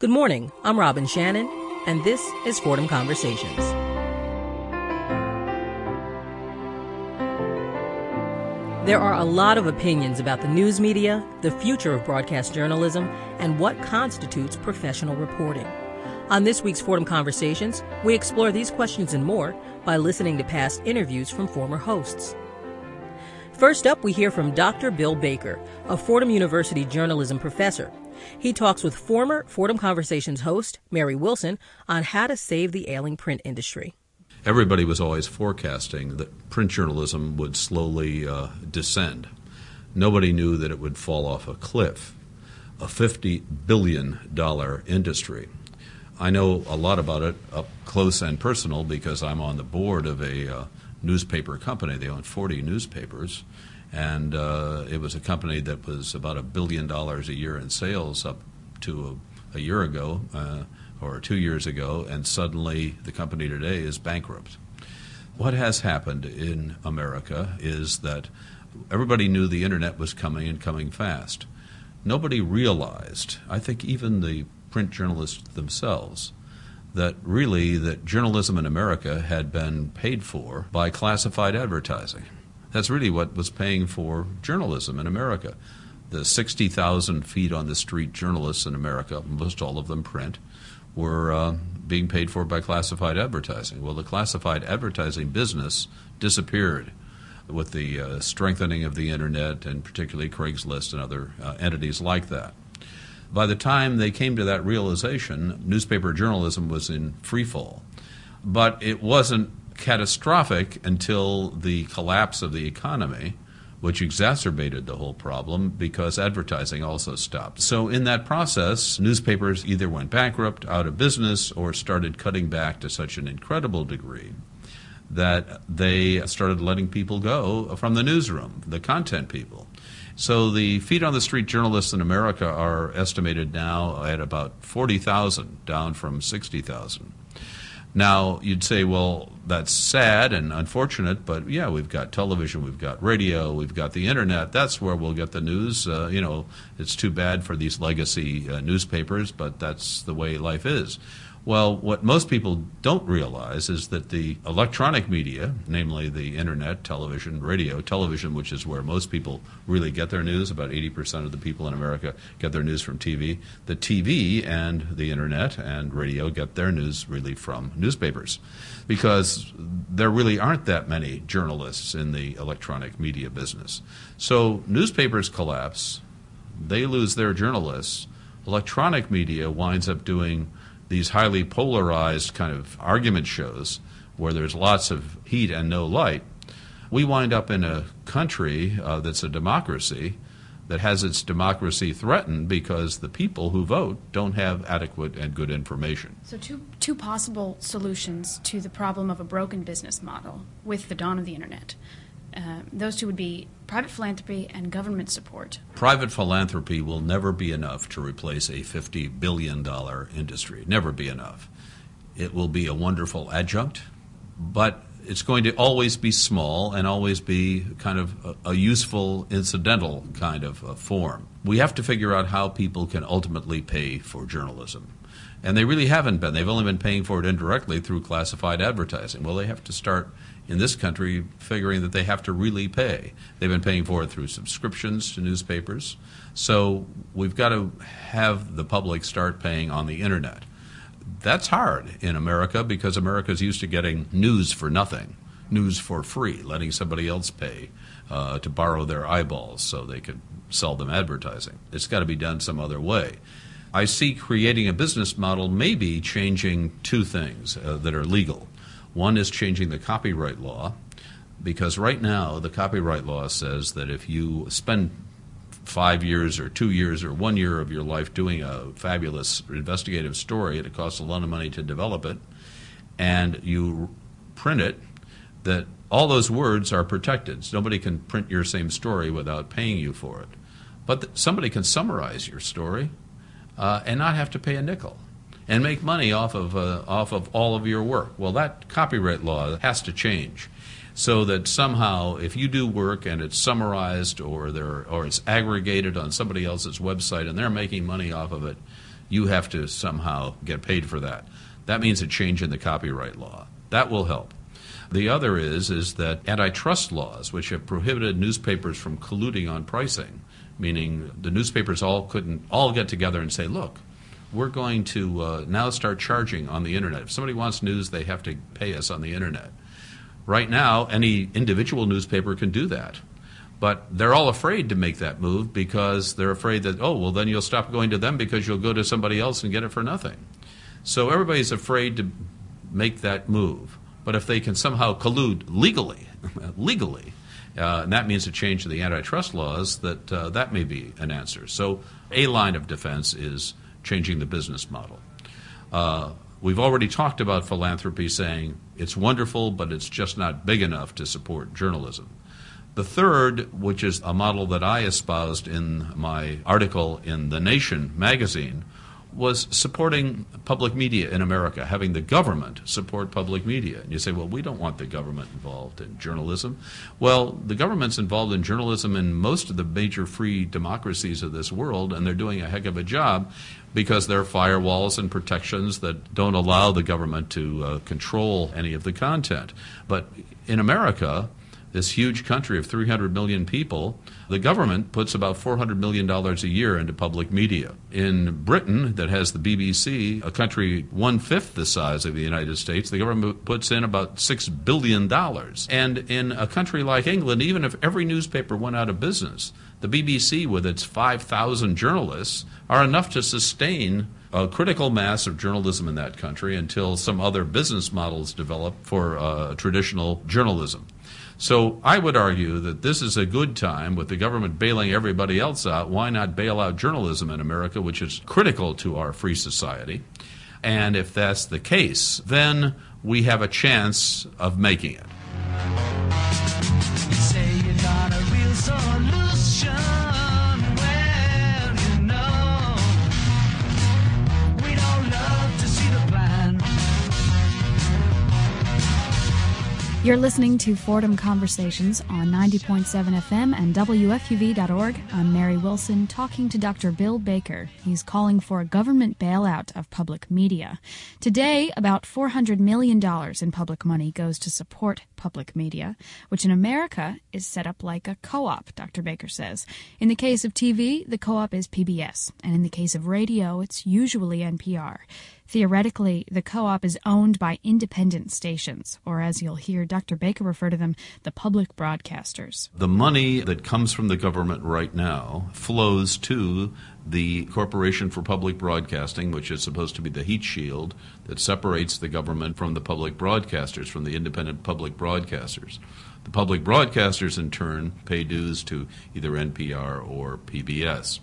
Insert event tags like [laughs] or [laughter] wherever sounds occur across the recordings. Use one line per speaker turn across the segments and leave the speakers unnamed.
Good morning. I'm Robin Shannon, and this is Fordham Conversations. There are a lot of opinions about the news media, the future of broadcast journalism, and what constitutes professional reporting. On this week's Fordham Conversations, we explore these questions and more by listening to past interviews from former hosts. First up, we hear from Dr. Bill Baker, a Fordham University journalism professor. He talks with former Fordham Conversations host Mary Wilson on how to save the ailing print industry.
Everybody was always forecasting that print journalism would slowly uh, descend. Nobody knew that it would fall off a cliff. A $50 billion industry. I know a lot about it up close and personal because I'm on the board of a uh, newspaper company. They own 40 newspapers, and uh, it was a company that was about a billion dollars a year in sales up to a, a year ago uh, or two years ago, and suddenly the company today is bankrupt. What has happened in America is that everybody knew the internet was coming and coming fast. Nobody realized, I think even the print journalists themselves, that really that journalism in America had been paid for by classified advertising. That's really what was paying for journalism in America. The 60,000 feet on the street journalists in America, most all of them print, were uh, being paid for by classified advertising. Well, the classified advertising business disappeared with the uh, strengthening of the internet and particularly Craigslist and other uh, entities like that. By the time they came to that realization, newspaper journalism was in free fall. But it wasn't catastrophic until the collapse of the economy, which exacerbated the whole problem because advertising also stopped. So, in that process, newspapers either went bankrupt, out of business, or started cutting back to such an incredible degree that they started letting people go from the newsroom, the content people. So the feet on the street journalists in America are estimated now at about 40,000, down from 60,000. Now, you'd say, well, that's sad and unfortunate, but yeah, we've got television, we've got radio, we've got the internet. That's where we'll get the news. Uh, you know, it's too bad for these legacy uh, newspapers, but that's the way life is. Well, what most people don't realize is that the electronic media, namely the internet, television, radio, television, which is where most people really get their news, about 80% of the people in America get their news from TV. The TV and the internet and radio get their news really from newspapers because there really aren't that many journalists in the electronic media business. So newspapers collapse, they lose their journalists. Electronic media winds up doing these highly polarized kind of argument shows where there's lots of heat and no light, we wind up in a country uh, that's a democracy that has its democracy threatened because the people who vote don't have adequate and good information.
So, two, two possible solutions to the problem of a broken business model with the dawn of the internet. Uh, those two would be private philanthropy and government support.
Private philanthropy will never be enough to replace a $50 billion industry. Never be enough. It will be a wonderful adjunct, but it's going to always be small and always be kind of a, a useful incidental kind of uh, form. We have to figure out how people can ultimately pay for journalism. And they really haven't been. They've only been paying for it indirectly through classified advertising. Well, they have to start in this country figuring that they have to really pay. They've been paying for it through subscriptions to newspapers. So we've got to have the public start paying on the internet. That's hard in America because America's used to getting news for nothing, news for free, letting somebody else pay uh, to borrow their eyeballs so they could sell them advertising. It's got to be done some other way. I see creating a business model maybe changing two things uh, that are legal. One is changing the copyright law, because right now the copyright law says that if you spend five years or two years or one year of your life doing a fabulous investigative story, it costs a lot of money to develop it, and you print it, that all those words are protected. So nobody can print your same story without paying you for it. But th- somebody can summarize your story uh, and not have to pay a nickel and make money off of uh, off of all of your work. Well, that copyright law has to change so that somehow if you do work and it's summarized or there or it's aggregated on somebody else's website and they're making money off of it, you have to somehow get paid for that. That means a change in the copyright law. That will help. The other is is that antitrust laws, which have prohibited newspapers from colluding on pricing, meaning the newspapers all couldn't all get together and say, look, we're going to uh, now start charging on the internet. If somebody wants news, they have to pay us on the internet. Right now, any individual newspaper can do that. But they're all afraid to make that move because they're afraid that, oh, well, then you'll stop going to them because you'll go to somebody else and get it for nothing. So everybody's afraid to make that move. But if they can somehow collude legally, [laughs] legally, uh, and that means a change in the antitrust laws, that uh, that may be an answer. So a line of defense is changing the business model. Uh, we've already talked about philanthropy saying it's wonderful, but it's just not big enough to support journalism. The third, which is a model that I espoused in my article in The Nation magazine, was supporting public media in America, having the government support public media. And you say, well, we don't want the government involved in journalism. Well, the government's involved in journalism in most of the major free democracies of this world, and they're doing a heck of a job because there are firewalls and protections that don't allow the government to uh, control any of the content. But in America, this huge country of 300 million people, the government puts about $400 million a year into public media. In Britain, that has the BBC, a country one fifth the size of the United States, the government puts in about $6 billion. And in a country like England, even if every newspaper went out of business, the BBC, with its 5,000 journalists, are enough to sustain a critical mass of journalism in that country until some other business models develop for uh, traditional journalism. So I would argue that this is a good time with the government bailing everybody else out. Why not bail out journalism in America, which is critical to our free society? And if that's the case, then we have a chance of making it.
You're listening to Fordham Conversations on 90.7 FM and WFUV.org. I'm Mary Wilson talking to Dr. Bill Baker. He's calling for a government bailout of public media. Today, about $400 million in public money goes to support public media, which in America is set up like a co op, Dr. Baker says. In the case of TV, the co op is PBS, and in the case of radio, it's usually NPR. Theoretically, the co op is owned by independent stations, or as you'll hear Dr. Baker refer to them, the public broadcasters.
The money that comes from the government right now flows to the Corporation for Public Broadcasting, which is supposed to be the heat shield that separates the government from the public broadcasters, from the independent public broadcasters. The public broadcasters, in turn, pay dues to either NPR or PBS.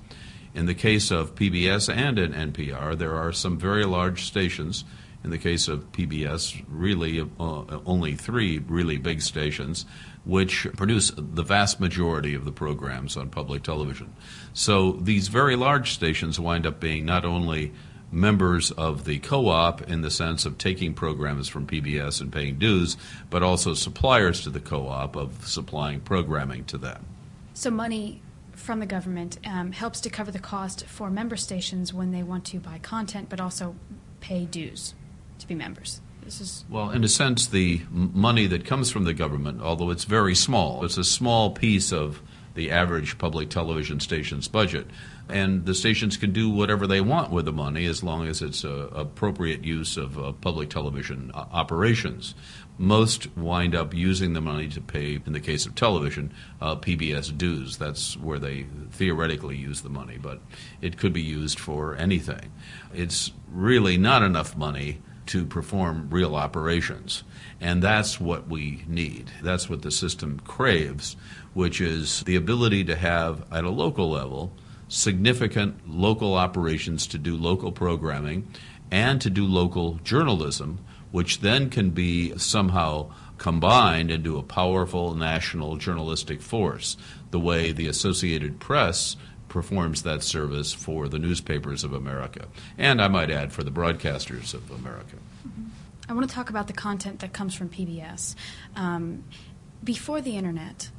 In the case of PBS and in NPR, there are some very large stations. In the case of PBS, really uh, only three really big stations, which produce the vast majority of the programs on public television. So these very large stations wind up being not only members of the co op in the sense of taking programs from PBS and paying dues, but also suppliers to the co op of supplying programming to them.
So money from the government um, helps to cover the cost for member stations when they want to buy content, but also pay dues to be members. This is
well, in a sense, the money that comes from the government, although it's very small, it's a small piece of the average public television station's budget. And the stations can do whatever they want with the money as long as it's uh, appropriate use of uh, public television uh, operations most wind up using the money to pay, in the case of television, uh, PBS dues. That's where they theoretically use the money, but it could be used for anything. It's really not enough money to perform real operations. And that's what we need. That's what the system craves, which is the ability to have, at a local level, significant local operations to do local programming and to do local journalism which then can be somehow combined into a powerful national journalistic force, the way the Associated Press performs that service for the newspapers of America, and I might add for the broadcasters of America.
Mm-hmm. I want to talk about the content that comes from PBS. Um, before the internet,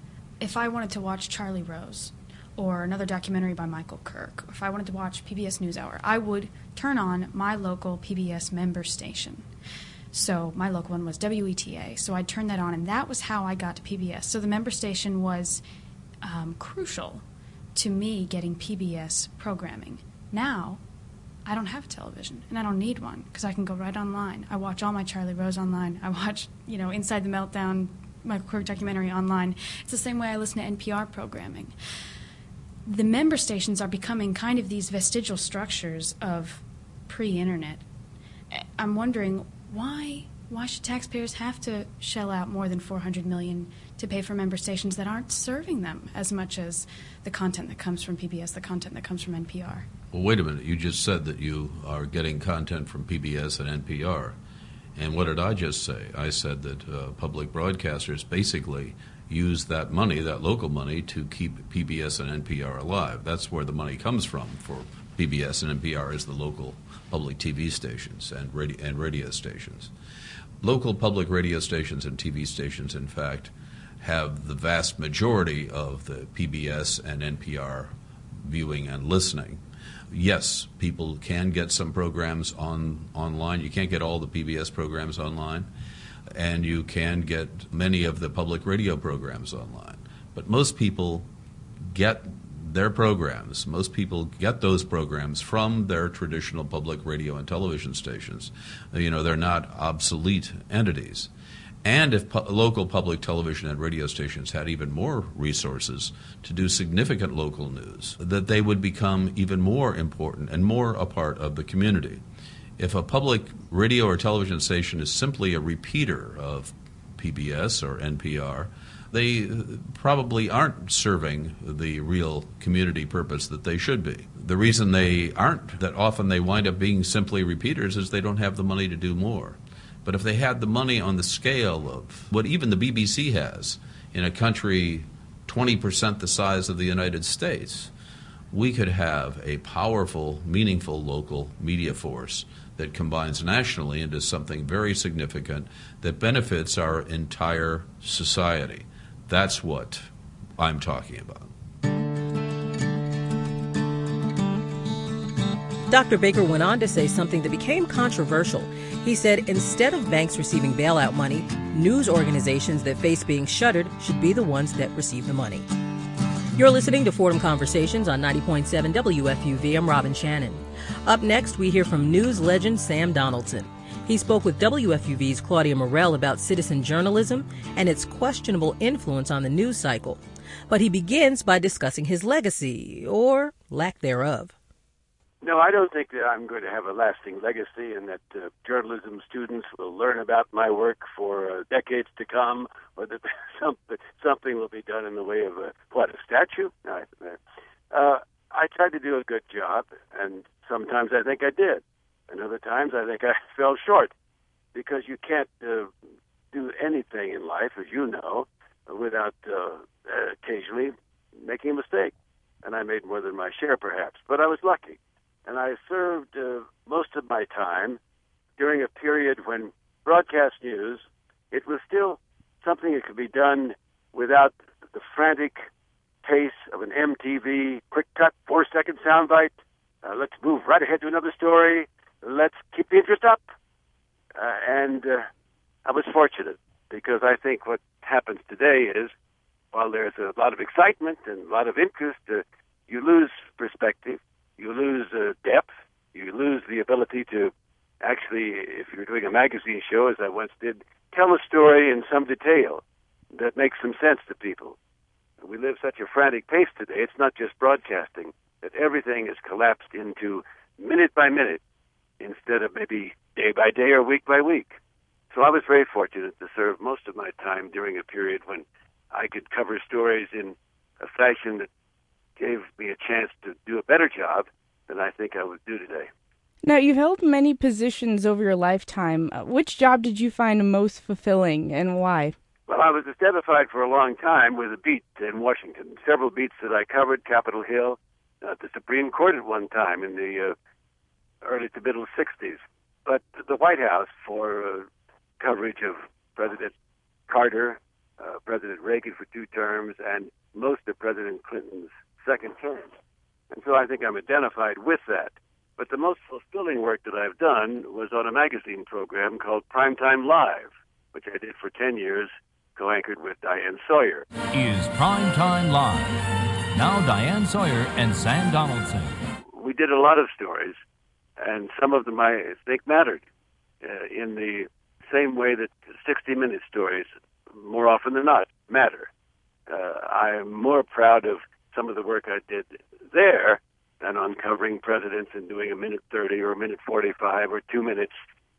if I wanted to watch Charlie Rose, or another documentary by Michael Kirk, if I wanted to watch PBS NewsHour, I would turn on my local PBS member station. So my local one was WETA. So I turned that on, and that was how I got to PBS. So the member station was um, crucial to me getting PBS programming. Now, I don't have television, and I don't need one because I can go right online. I watch all my Charlie Rose online. I watch, you know, Inside the Meltdown, Michael Kirk documentary online. It's the same way I listen to NPR programming. The member stations are becoming kind of these vestigial structures of pre-internet. I'm wondering why why should taxpayers have to shell out more than 400 million to pay for member stations that aren't serving them as much as the content that comes from PBS, the content that comes from NPR?
Well, wait a minute. You just said that you are getting content from PBS and NPR. And what did I just say? I said that uh, public broadcasters basically use that money, that local money, to keep PBS and NPR alive. That's where the money comes from for PBS and NPR is the local public TV stations and radio, and radio stations. Local public radio stations and TV stations, in fact, have the vast majority of the PBS and NPR viewing and listening. Yes, people can get some programs on online. You can't get all the PBS programs online, and you can get many of the public radio programs online. But most people get their programs. Most people get those programs from their traditional public radio and television stations. Uh, you know, they're not obsolete entities. And if pu- local public television and radio stations had even more resources to do significant local news, that they would become even more important and more a part of the community. If a public radio or television station is simply a repeater of PBS or NPR, they uh, probably aren't serving the real community purpose that they should be. The reason they aren't, that often they wind up being simply repeaters, is they don't have the money to do more. But if they had the money on the scale of what even the BBC has in a country 20% the size of the United States, we could have a powerful, meaningful local media force that combines nationally into something very significant that benefits our entire society. That's what I'm talking about.
Dr. Baker went on to say something that became controversial. He said instead of banks receiving bailout money, news organizations that face being shuttered should be the ones that receive the money. You're listening to Fordham Conversations on 90.7 WFUV. I'm Robin Shannon. Up next, we hear from news legend Sam Donaldson. He spoke with WFUV's Claudia Morell about citizen journalism and its questionable influence on the news cycle. But he begins by discussing his legacy, or lack thereof.
No, I don't think that I'm going to have a lasting legacy and that uh, journalism students will learn about my work for uh, decades to come, or that [laughs] something, something will be done in the way of a, what, a statue? No, uh, I tried to do a good job, and sometimes I think I did. And other times I think I [laughs] fell short because you can't uh, do anything in life, as you know, without uh, occasionally making a mistake. And I made more than my share, perhaps, but I was lucky. And I served uh, most of my time during a period when broadcast news, it was still something that could be done without the frantic pace of an MTV quick cut, four second soundbite. Uh, let's move right ahead to another story let's keep the interest up. Uh, and uh, I was fortunate because I think what happens today is while there's a lot of excitement and a lot of interest, uh, you lose perspective, you lose uh, depth, you lose the ability to actually, if you're doing a magazine show, as I once did, tell a story in some detail that makes some sense to people. We live such a frantic pace today, it's not just broadcasting, that everything is collapsed into minute by minute instead of maybe day by day or week by week. So I was very fortunate to serve most of my time during a period when I could cover stories in a fashion that gave me a chance to do a better job than I think I would do today.
Now, you've held many positions over your lifetime. Uh, which job did you find most fulfilling and why?
Well, I was identified for a long time with a beat in Washington. Several beats that I covered Capitol Hill, uh, the Supreme Court at one time in the uh, early to middle 60s. But the White House, for uh, coverage of President Carter, uh, President Reagan for two terms, and most of President Clinton's second term. And so I think I'm identified with that. But the most fulfilling work that I've done was on a magazine program called Primetime Live, which I did for 10 years, co anchored with Diane Sawyer.
Is Primetime Live. Now, Diane Sawyer and Sam Donaldson.
We did a lot of stories, and some of them I think mattered uh, in the same way that 60 Minute stories, more often than not, matter. Uh, I'm more proud of some of the work I did there than uncovering presidents and doing a minute 30 or a minute 45 or two minutes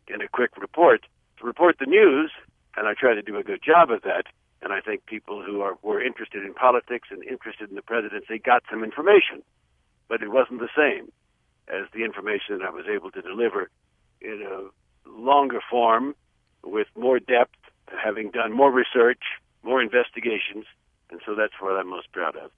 in a quick report to report the news, and I try to do a good job of that. And I think people who are were interested in politics and interested in the presidency got some information, but it wasn't the same as the information that I was able to deliver in a longer form with more depth, having done more research, more investigations, and so that's what I'm most proud of.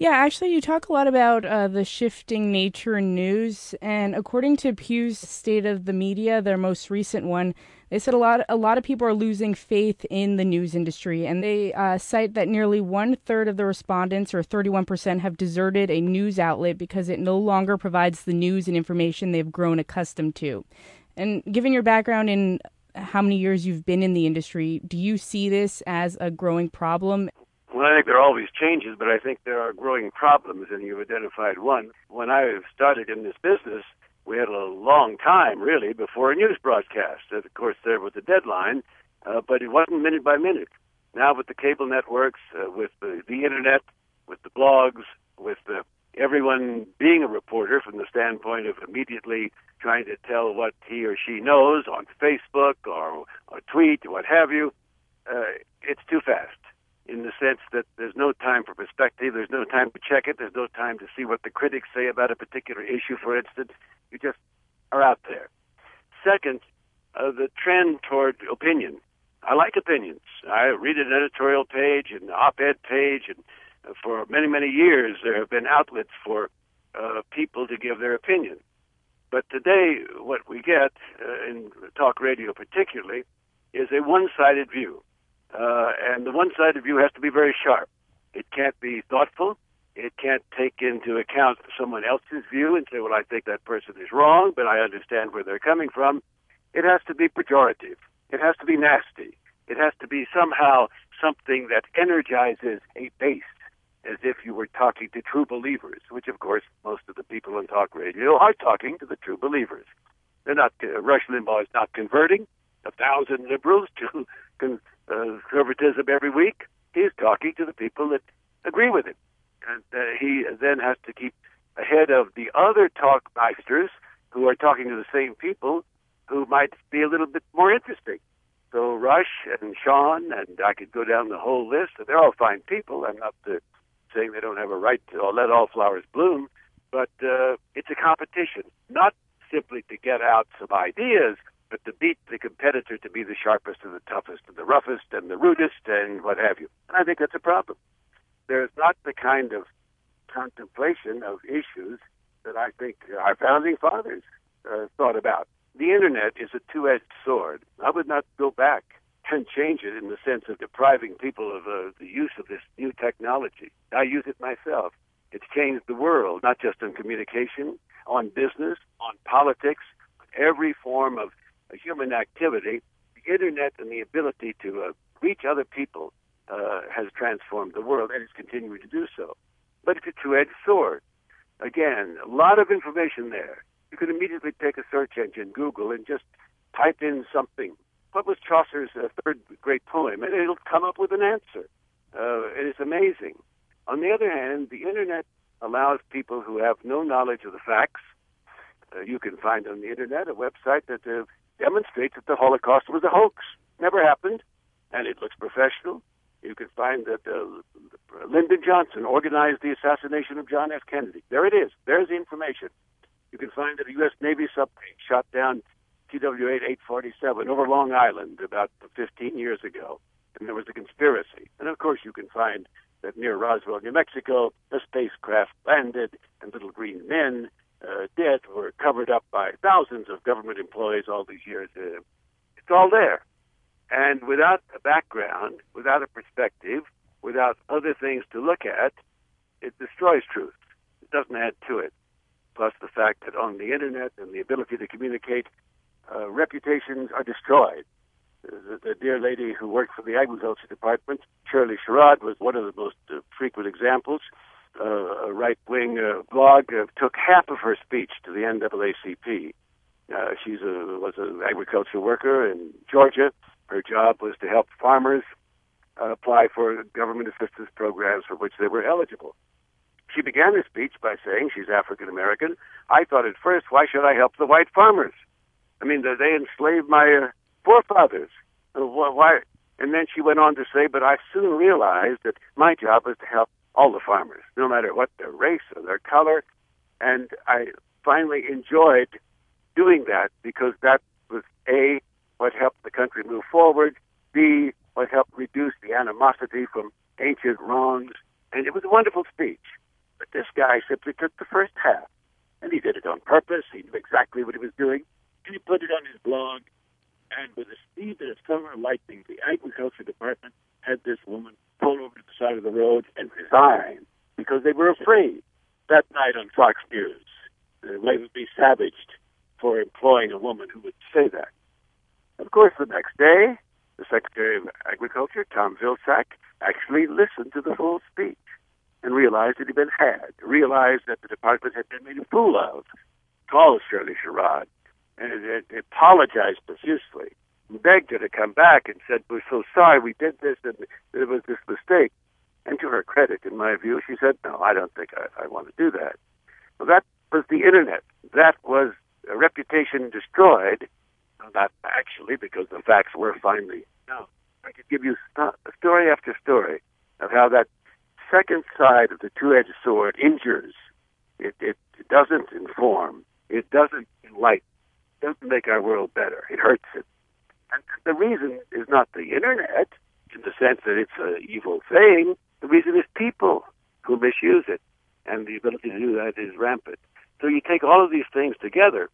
Yeah, actually, you talk a lot about uh, the shifting nature in news, and according to Pew's State of the Media, their most recent one, they said a lot a lot of people are losing faith in the news industry, and they uh, cite that nearly one third of the respondents, or 31 percent, have deserted a news outlet because it no longer provides the news and information they've grown accustomed to. And given your background in how many years you've been in the industry, do you see this as a growing problem?
Well, I think there are always changes, but I think there are growing problems, and you've identified one. When I started in this business, we had a long time, really, before a news broadcast. Of course, there was a deadline, uh, but it wasn't minute by minute. Now, with the cable networks, uh, with the, the internet, with the blogs, with the, everyone being a reporter from the standpoint of immediately trying to tell what he or she knows on Facebook or, or tweet or what have you, uh, it's too fast in the sense that there's no time for perspective, there's no time to check it, there's no time to see what the critics say about a particular issue, for instance. You just are out there. Second, uh, the trend toward opinion. I like opinions. I read an editorial page, an op-ed page, and uh, for many, many years there have been outlets for uh, people to give their opinion. But today, what we get uh, in talk radio, particularly, is a one-sided view. Uh, and the one sided view has to be very sharp. It can't be thoughtful. It can't take into account someone else's view and say, well, I think that person is wrong, but I understand where they're coming from. It has to be pejorative. It has to be nasty. It has to be somehow something that energizes a base as if you were talking to true believers, which, of course, most of the people on talk radio are talking to the true believers. They're not, uh, Rush Limbaugh is not converting a thousand liberals to [laughs] con- conservatism every week. He's talking to the people that agree with him. And uh, he then has to keep ahead of the other talkmeisters who are talking to the same people who might be a little bit more interesting. So Rush and Sean, and I could go down the whole list. And they're all fine people. I'm not uh, saying they don't have a right to let all flowers bloom, but uh, it's a competition, not simply to get out some ideas, but to beat the competitor to be the sharpest and the toughest and the roughest and the rudest and what have you. And I think that's a problem. There's not the kind of contemplation of issues that I think our founding fathers uh, thought about. The internet is a two-edged sword. I would not go back and change it in the sense of depriving people of uh, the use of this new technology. I use it myself. It's changed the world, not just in communication, on business, on politics, every form of human activity, the internet and the ability to uh, reach other people uh, has transformed the world and is continuing to do so. But it's a two-edged sword. Again, a lot of information there. You can immediately take a search engine, Google, and just type in something. What was Chaucer's uh, third great poem? And it'll come up with an answer. Uh, it is amazing. On the other hand, the internet allows people who have no knowledge of the facts. Uh, you can find on the internet a website that uh, demonstrates that the Holocaust was a hoax. Never happened, and it looks professional. You can find that uh, Lyndon Johnson organized the assassination of John F. Kennedy. There it is. There's the information. You can find that a U.S. Navy submarine shot down TWA 847 over Long Island about 15 years ago, and there was a conspiracy. And of course, you can find that near Roswell, New Mexico, a spacecraft landed and little green men uh, were covered up by thousands of government employees all these years. Uh, it's all there. And without a background, without a perspective, without other things to look at, it destroys truth. It doesn't add to it. Plus the fact that on the internet and the ability to communicate, uh, reputations are destroyed. The, the, dear lady who worked for the agriculture department, Shirley Sherrod, was one of the most uh, frequent examples. Uh, a right-wing uh, blog uh, took half of her speech to the NAACP. Uh, she was an agricultural worker in Georgia. Her job was to help farmers uh, apply for government assistance programs for which they were eligible. She began her speech by saying she's African American. I thought at first, why should I help the white farmers? I mean, they enslaved my uh, forefathers. Uh, why? And then she went on to say, but I soon realized that my job was to help all the farmers, no matter what their race or their color. And I finally enjoyed doing that because that was A, what helped the country move forward, B, what helped reduce the animosity from ancient wrongs. And it was a wonderful speech. But this guy simply took the first half, and he did it on purpose. He knew exactly what he was doing, and he put it on his blog. And with the speed of summer lightning, the agriculture department had this woman pull over to the side of the road resign because they were afraid that night on Fox News uh, they would be savaged for employing a woman who would say that. Of course, the next day, the Secretary of Agriculture, Tom Vilsack, actually listened to the full speech and realized that he'd been had, realized that the department had been made a fool of, called Shirley Sherrod, and it, it apologized profusely, begged her to come back and said, we're so sorry we did this and it was this mistake. And to her credit, in my view, she said, no, I don't think I, I want to do that. Well, that was the internet. That was a reputation destroyed, not actually because the facts were finally known. I could give you story after story of how that second side of the two-edged sword injures. It, it, it doesn't inform. It doesn't enlighten. It doesn't make our world better. It hurts it. And the reason is not the internet in the sense that it's an evil thing. The reason is people who misuse it, and the ability to do that is rampant. So you take all of these things together,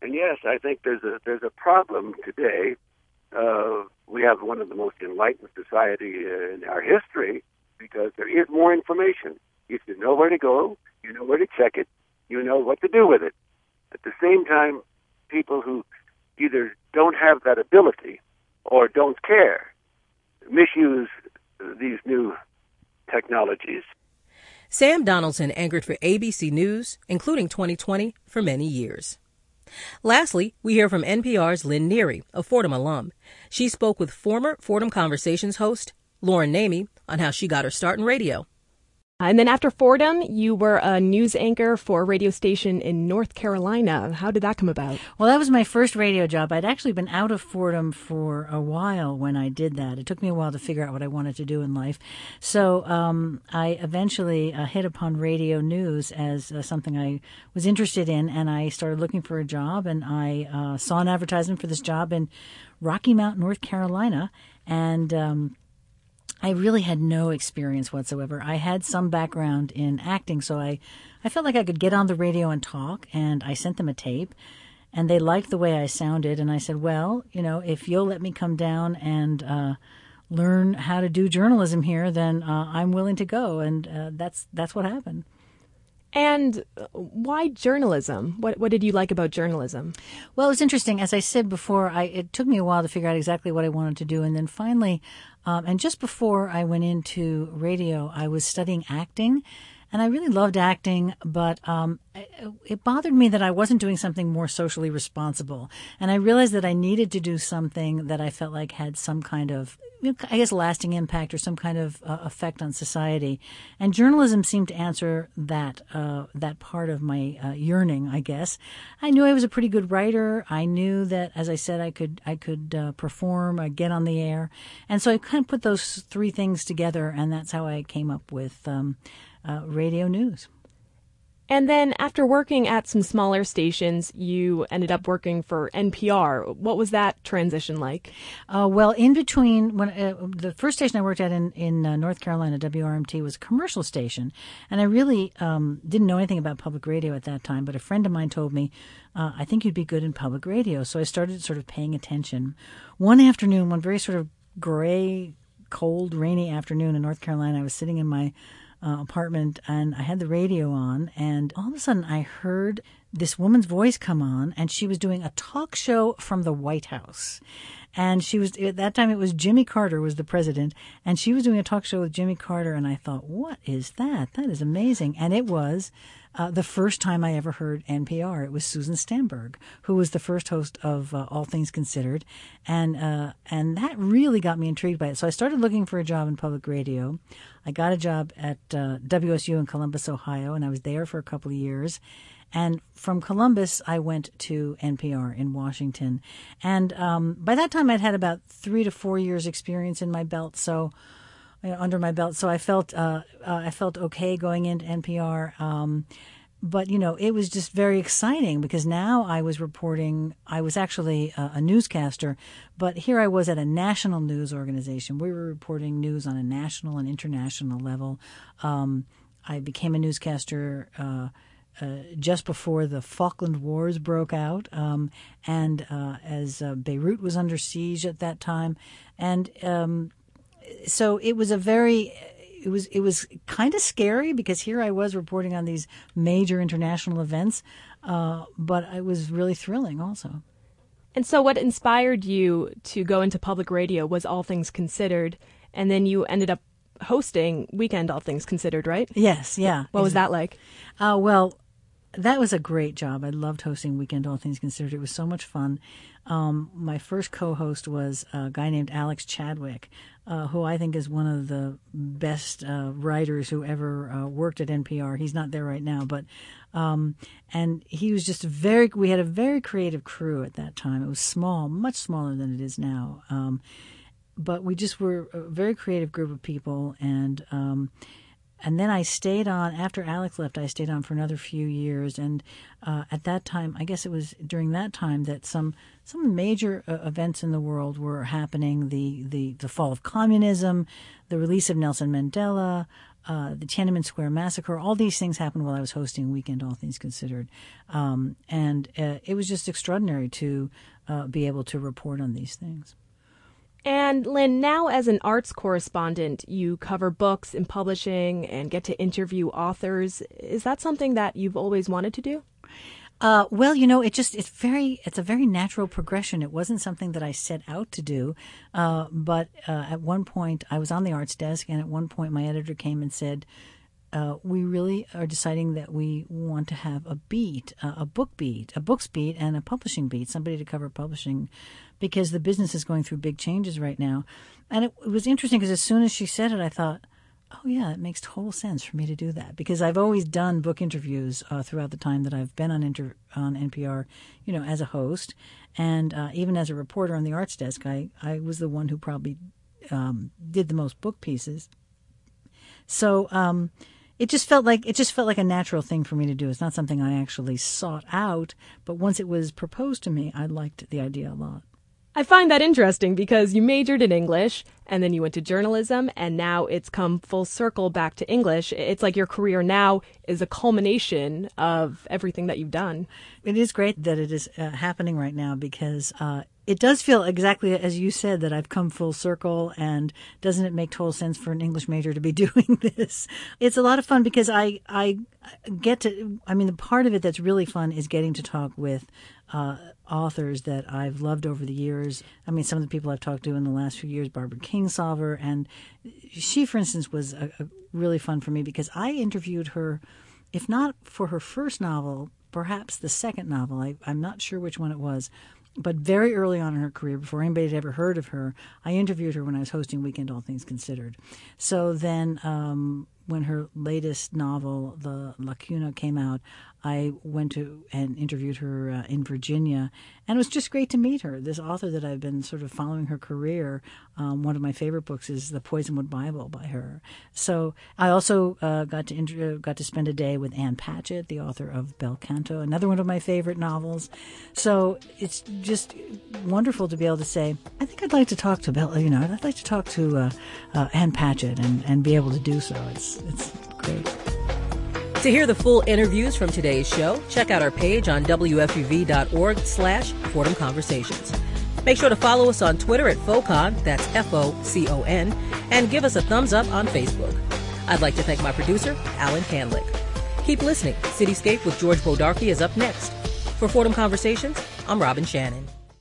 and yes, I think there's a there's a problem today. Uh, we have one of the most enlightened society in our history, because there is more information. If you know where to go, you know where to check it, you know what to do with it. At the same time, people who either don't have that ability or don't care misuse these new technologies.
Sam Donaldson anchored for ABC News, including 2020, for many years. Lastly, we hear from NPR's Lynn Neary, a Fordham alum. She spoke with former Fordham Conversations host Lauren Namey on how she got her start in radio.
And then after Fordham, you were a news anchor for a radio station in North Carolina. How did that come about?
Well, that was my first radio job. I'd actually been out of Fordham for a while when I did that. It took me a while to figure out what I wanted to do in life. So um, I eventually uh, hit upon radio news as uh, something I was interested in, and I started looking for a job. And I uh, saw an advertisement for this job in Rocky Mount, North Carolina, and um, I really had no experience whatsoever. I had some background in acting, so I, I felt like I could get on the radio and talk, and I sent them a tape, and they liked the way I sounded, and I said, well, you know, if you'll let me come down and uh, learn how to do journalism here, then uh, I'm willing to go, and uh, that's that's what happened.
And why journalism? What what did you like about journalism?
Well, it was interesting. As I said before, I, it took me a while to figure out exactly what I wanted to do, and then finally, um, and just before I went into radio, I was studying acting, and I really loved acting, but um, it, bothered me that I wasn't doing something more socially responsible. And I realized that I needed to do something that I felt like had some kind of, I guess, lasting impact or some kind of uh, effect on society. And journalism seemed to answer that uh, that part of my uh, yearning. I guess I knew I was a pretty good writer. I knew that, as I said, I could I could uh, perform, I get on the air, and so I kind of put those three things together, and that's how I came up with. Um, uh, radio news.
And then after working at some smaller stations, you ended up working for NPR. What was that transition like?
Uh, well, in between, when uh, the first station I worked at in, in uh, North Carolina, WRMT, was a commercial station. And I really um, didn't know anything about public radio at that time, but a friend of mine told me, uh, I think you'd be good in public radio. So I started sort of paying attention. One afternoon, one very sort of gray, cold, rainy afternoon in North Carolina, I was sitting in my uh, apartment and I had the radio on, and all of a sudden I heard this woman's voice come on, and she was doing a talk show from the White House. And she was, at that time it was Jimmy Carter was the president, and she was doing a talk show with Jimmy Carter, and I thought, what is that? That is amazing. And it was uh, the first time I ever heard NPR. It was Susan Stamberg, who was the first host of uh, All Things Considered, and uh, and that really got me intrigued by it. So I started looking for a job in public radio. I got a job at uh, WOSU in Columbus, Ohio, and I was there for a couple of years. And from Columbus, I went to NPR in Washington. And um, by that time, I'd had about three to four years' experience in my belt, so you know, under my belt. So I felt uh, uh, I felt okay going into NPR. Um, but you know, it was just very exciting because now I was reporting. I was actually a, a newscaster, but here I was at a national news organization. We were reporting news on a national and international level. Um, I became a newscaster. Uh, uh, just before the Falkland Wars broke out, um, and uh, as uh, Beirut was under siege at that time, and um, so it was a very it was it was kind of scary because here I was reporting on these major international events, uh, but it was really thrilling also.
And so, what inspired you to go into public radio was All Things Considered, and then you ended up hosting Weekend All Things Considered, right?
Yes, yeah.
What was that like?
Uh, well, that was a great job. I loved hosting Weekend All Things Considered. It was so much fun. Um, my first co-host was a guy named Alex Chadwick, uh, who I think is one of the best uh, writers who ever uh, worked at NPR. He's not there right now, but um, and he was just very. We had a very creative crew at that time. It was small, much smaller than it is now. Um, but we just were a very creative group of people, and um, and then I stayed on after Alex left. I stayed on for another few years, and uh, at that time, I guess it was during that time that some some major uh, events in the world were happening: the the the fall of communism, the release of Nelson Mandela. Uh, the Tiananmen Square massacre, all these things happened while I was hosting Weekend All Things Considered. Um, and uh, it was just extraordinary to uh, be able to report on these things.
And Lynn, now as an arts correspondent, you cover books and publishing and get to interview authors. Is that something that you've always wanted to do?
Uh, well, you know, it just it's very it's a very natural progression. It wasn't something that I set out to do, uh, but uh, at one point I was on the arts desk, and at one point my editor came and said, uh, we really are deciding that we want to have a beat, uh, a book beat, a books beat, and a publishing beat, somebody to cover publishing, because the business is going through big changes right now. And it, it was interesting because as soon as she said it, I thought, oh yeah, it makes total sense for me to do that because I've always done book interviews uh, throughout the time that I've been on inter- on NPR, you know, as a host, and uh, even as a reporter on the arts desk, I I was the one who probably um, did the most book pieces. So. Um, it just felt like it just felt like a natural thing for me to do. It's not something I actually sought out, but once it was proposed to me, I liked the idea a lot.
I find that interesting because you majored in English and then you went to journalism and now it's come full circle back to English. It's like your career now is a culmination of everything that you've done.
It is great that it is uh, happening right now because uh, it does feel exactly as you said that I've come full circle and doesn't it make total sense for an English major to be [laughs] doing this? It's a lot of fun because I I get to I mean the part of it that's really fun is getting to talk with uh, authors that I've loved over the years. I mean some of the people I've talked to in the last few years, Barbara Kingsolver, and she for instance was a, a really fun for me because I interviewed her if not for her first novel, perhaps the second novel. I, I'm not sure which one it was but very early on in her career, before anybody had ever heard of her, I interviewed her when I was hosting Weekend All Things Considered. So then, um, when her latest novel, The Lacuna, came out, I went to and interviewed her uh, in Virginia, and it was just great to meet her. This author that I've been sort of following her career. Um, one of my favorite books is The Poisonwood Bible by her. So I also uh, got to inter- got to spend a day with Ann Patchett, the author of Bel Canto, another one of my favorite novels. So it's just wonderful to be able to say, I think I'd like to talk to Bel. You know, I'd like to talk to uh, uh Ann Patchett and, and be able to do so. It's it's great.
To hear the full interviews from today's show, check out our page on WFUV.org slash Fordham Conversations. Make sure to follow us on Twitter at FOCON, that's F-O-C-O-N, and give us a thumbs up on Facebook. I'd like to thank my producer, Alan Canlick. Keep listening. Cityscape with George Bodarky is up next. For Fordham Conversations, I'm Robin Shannon.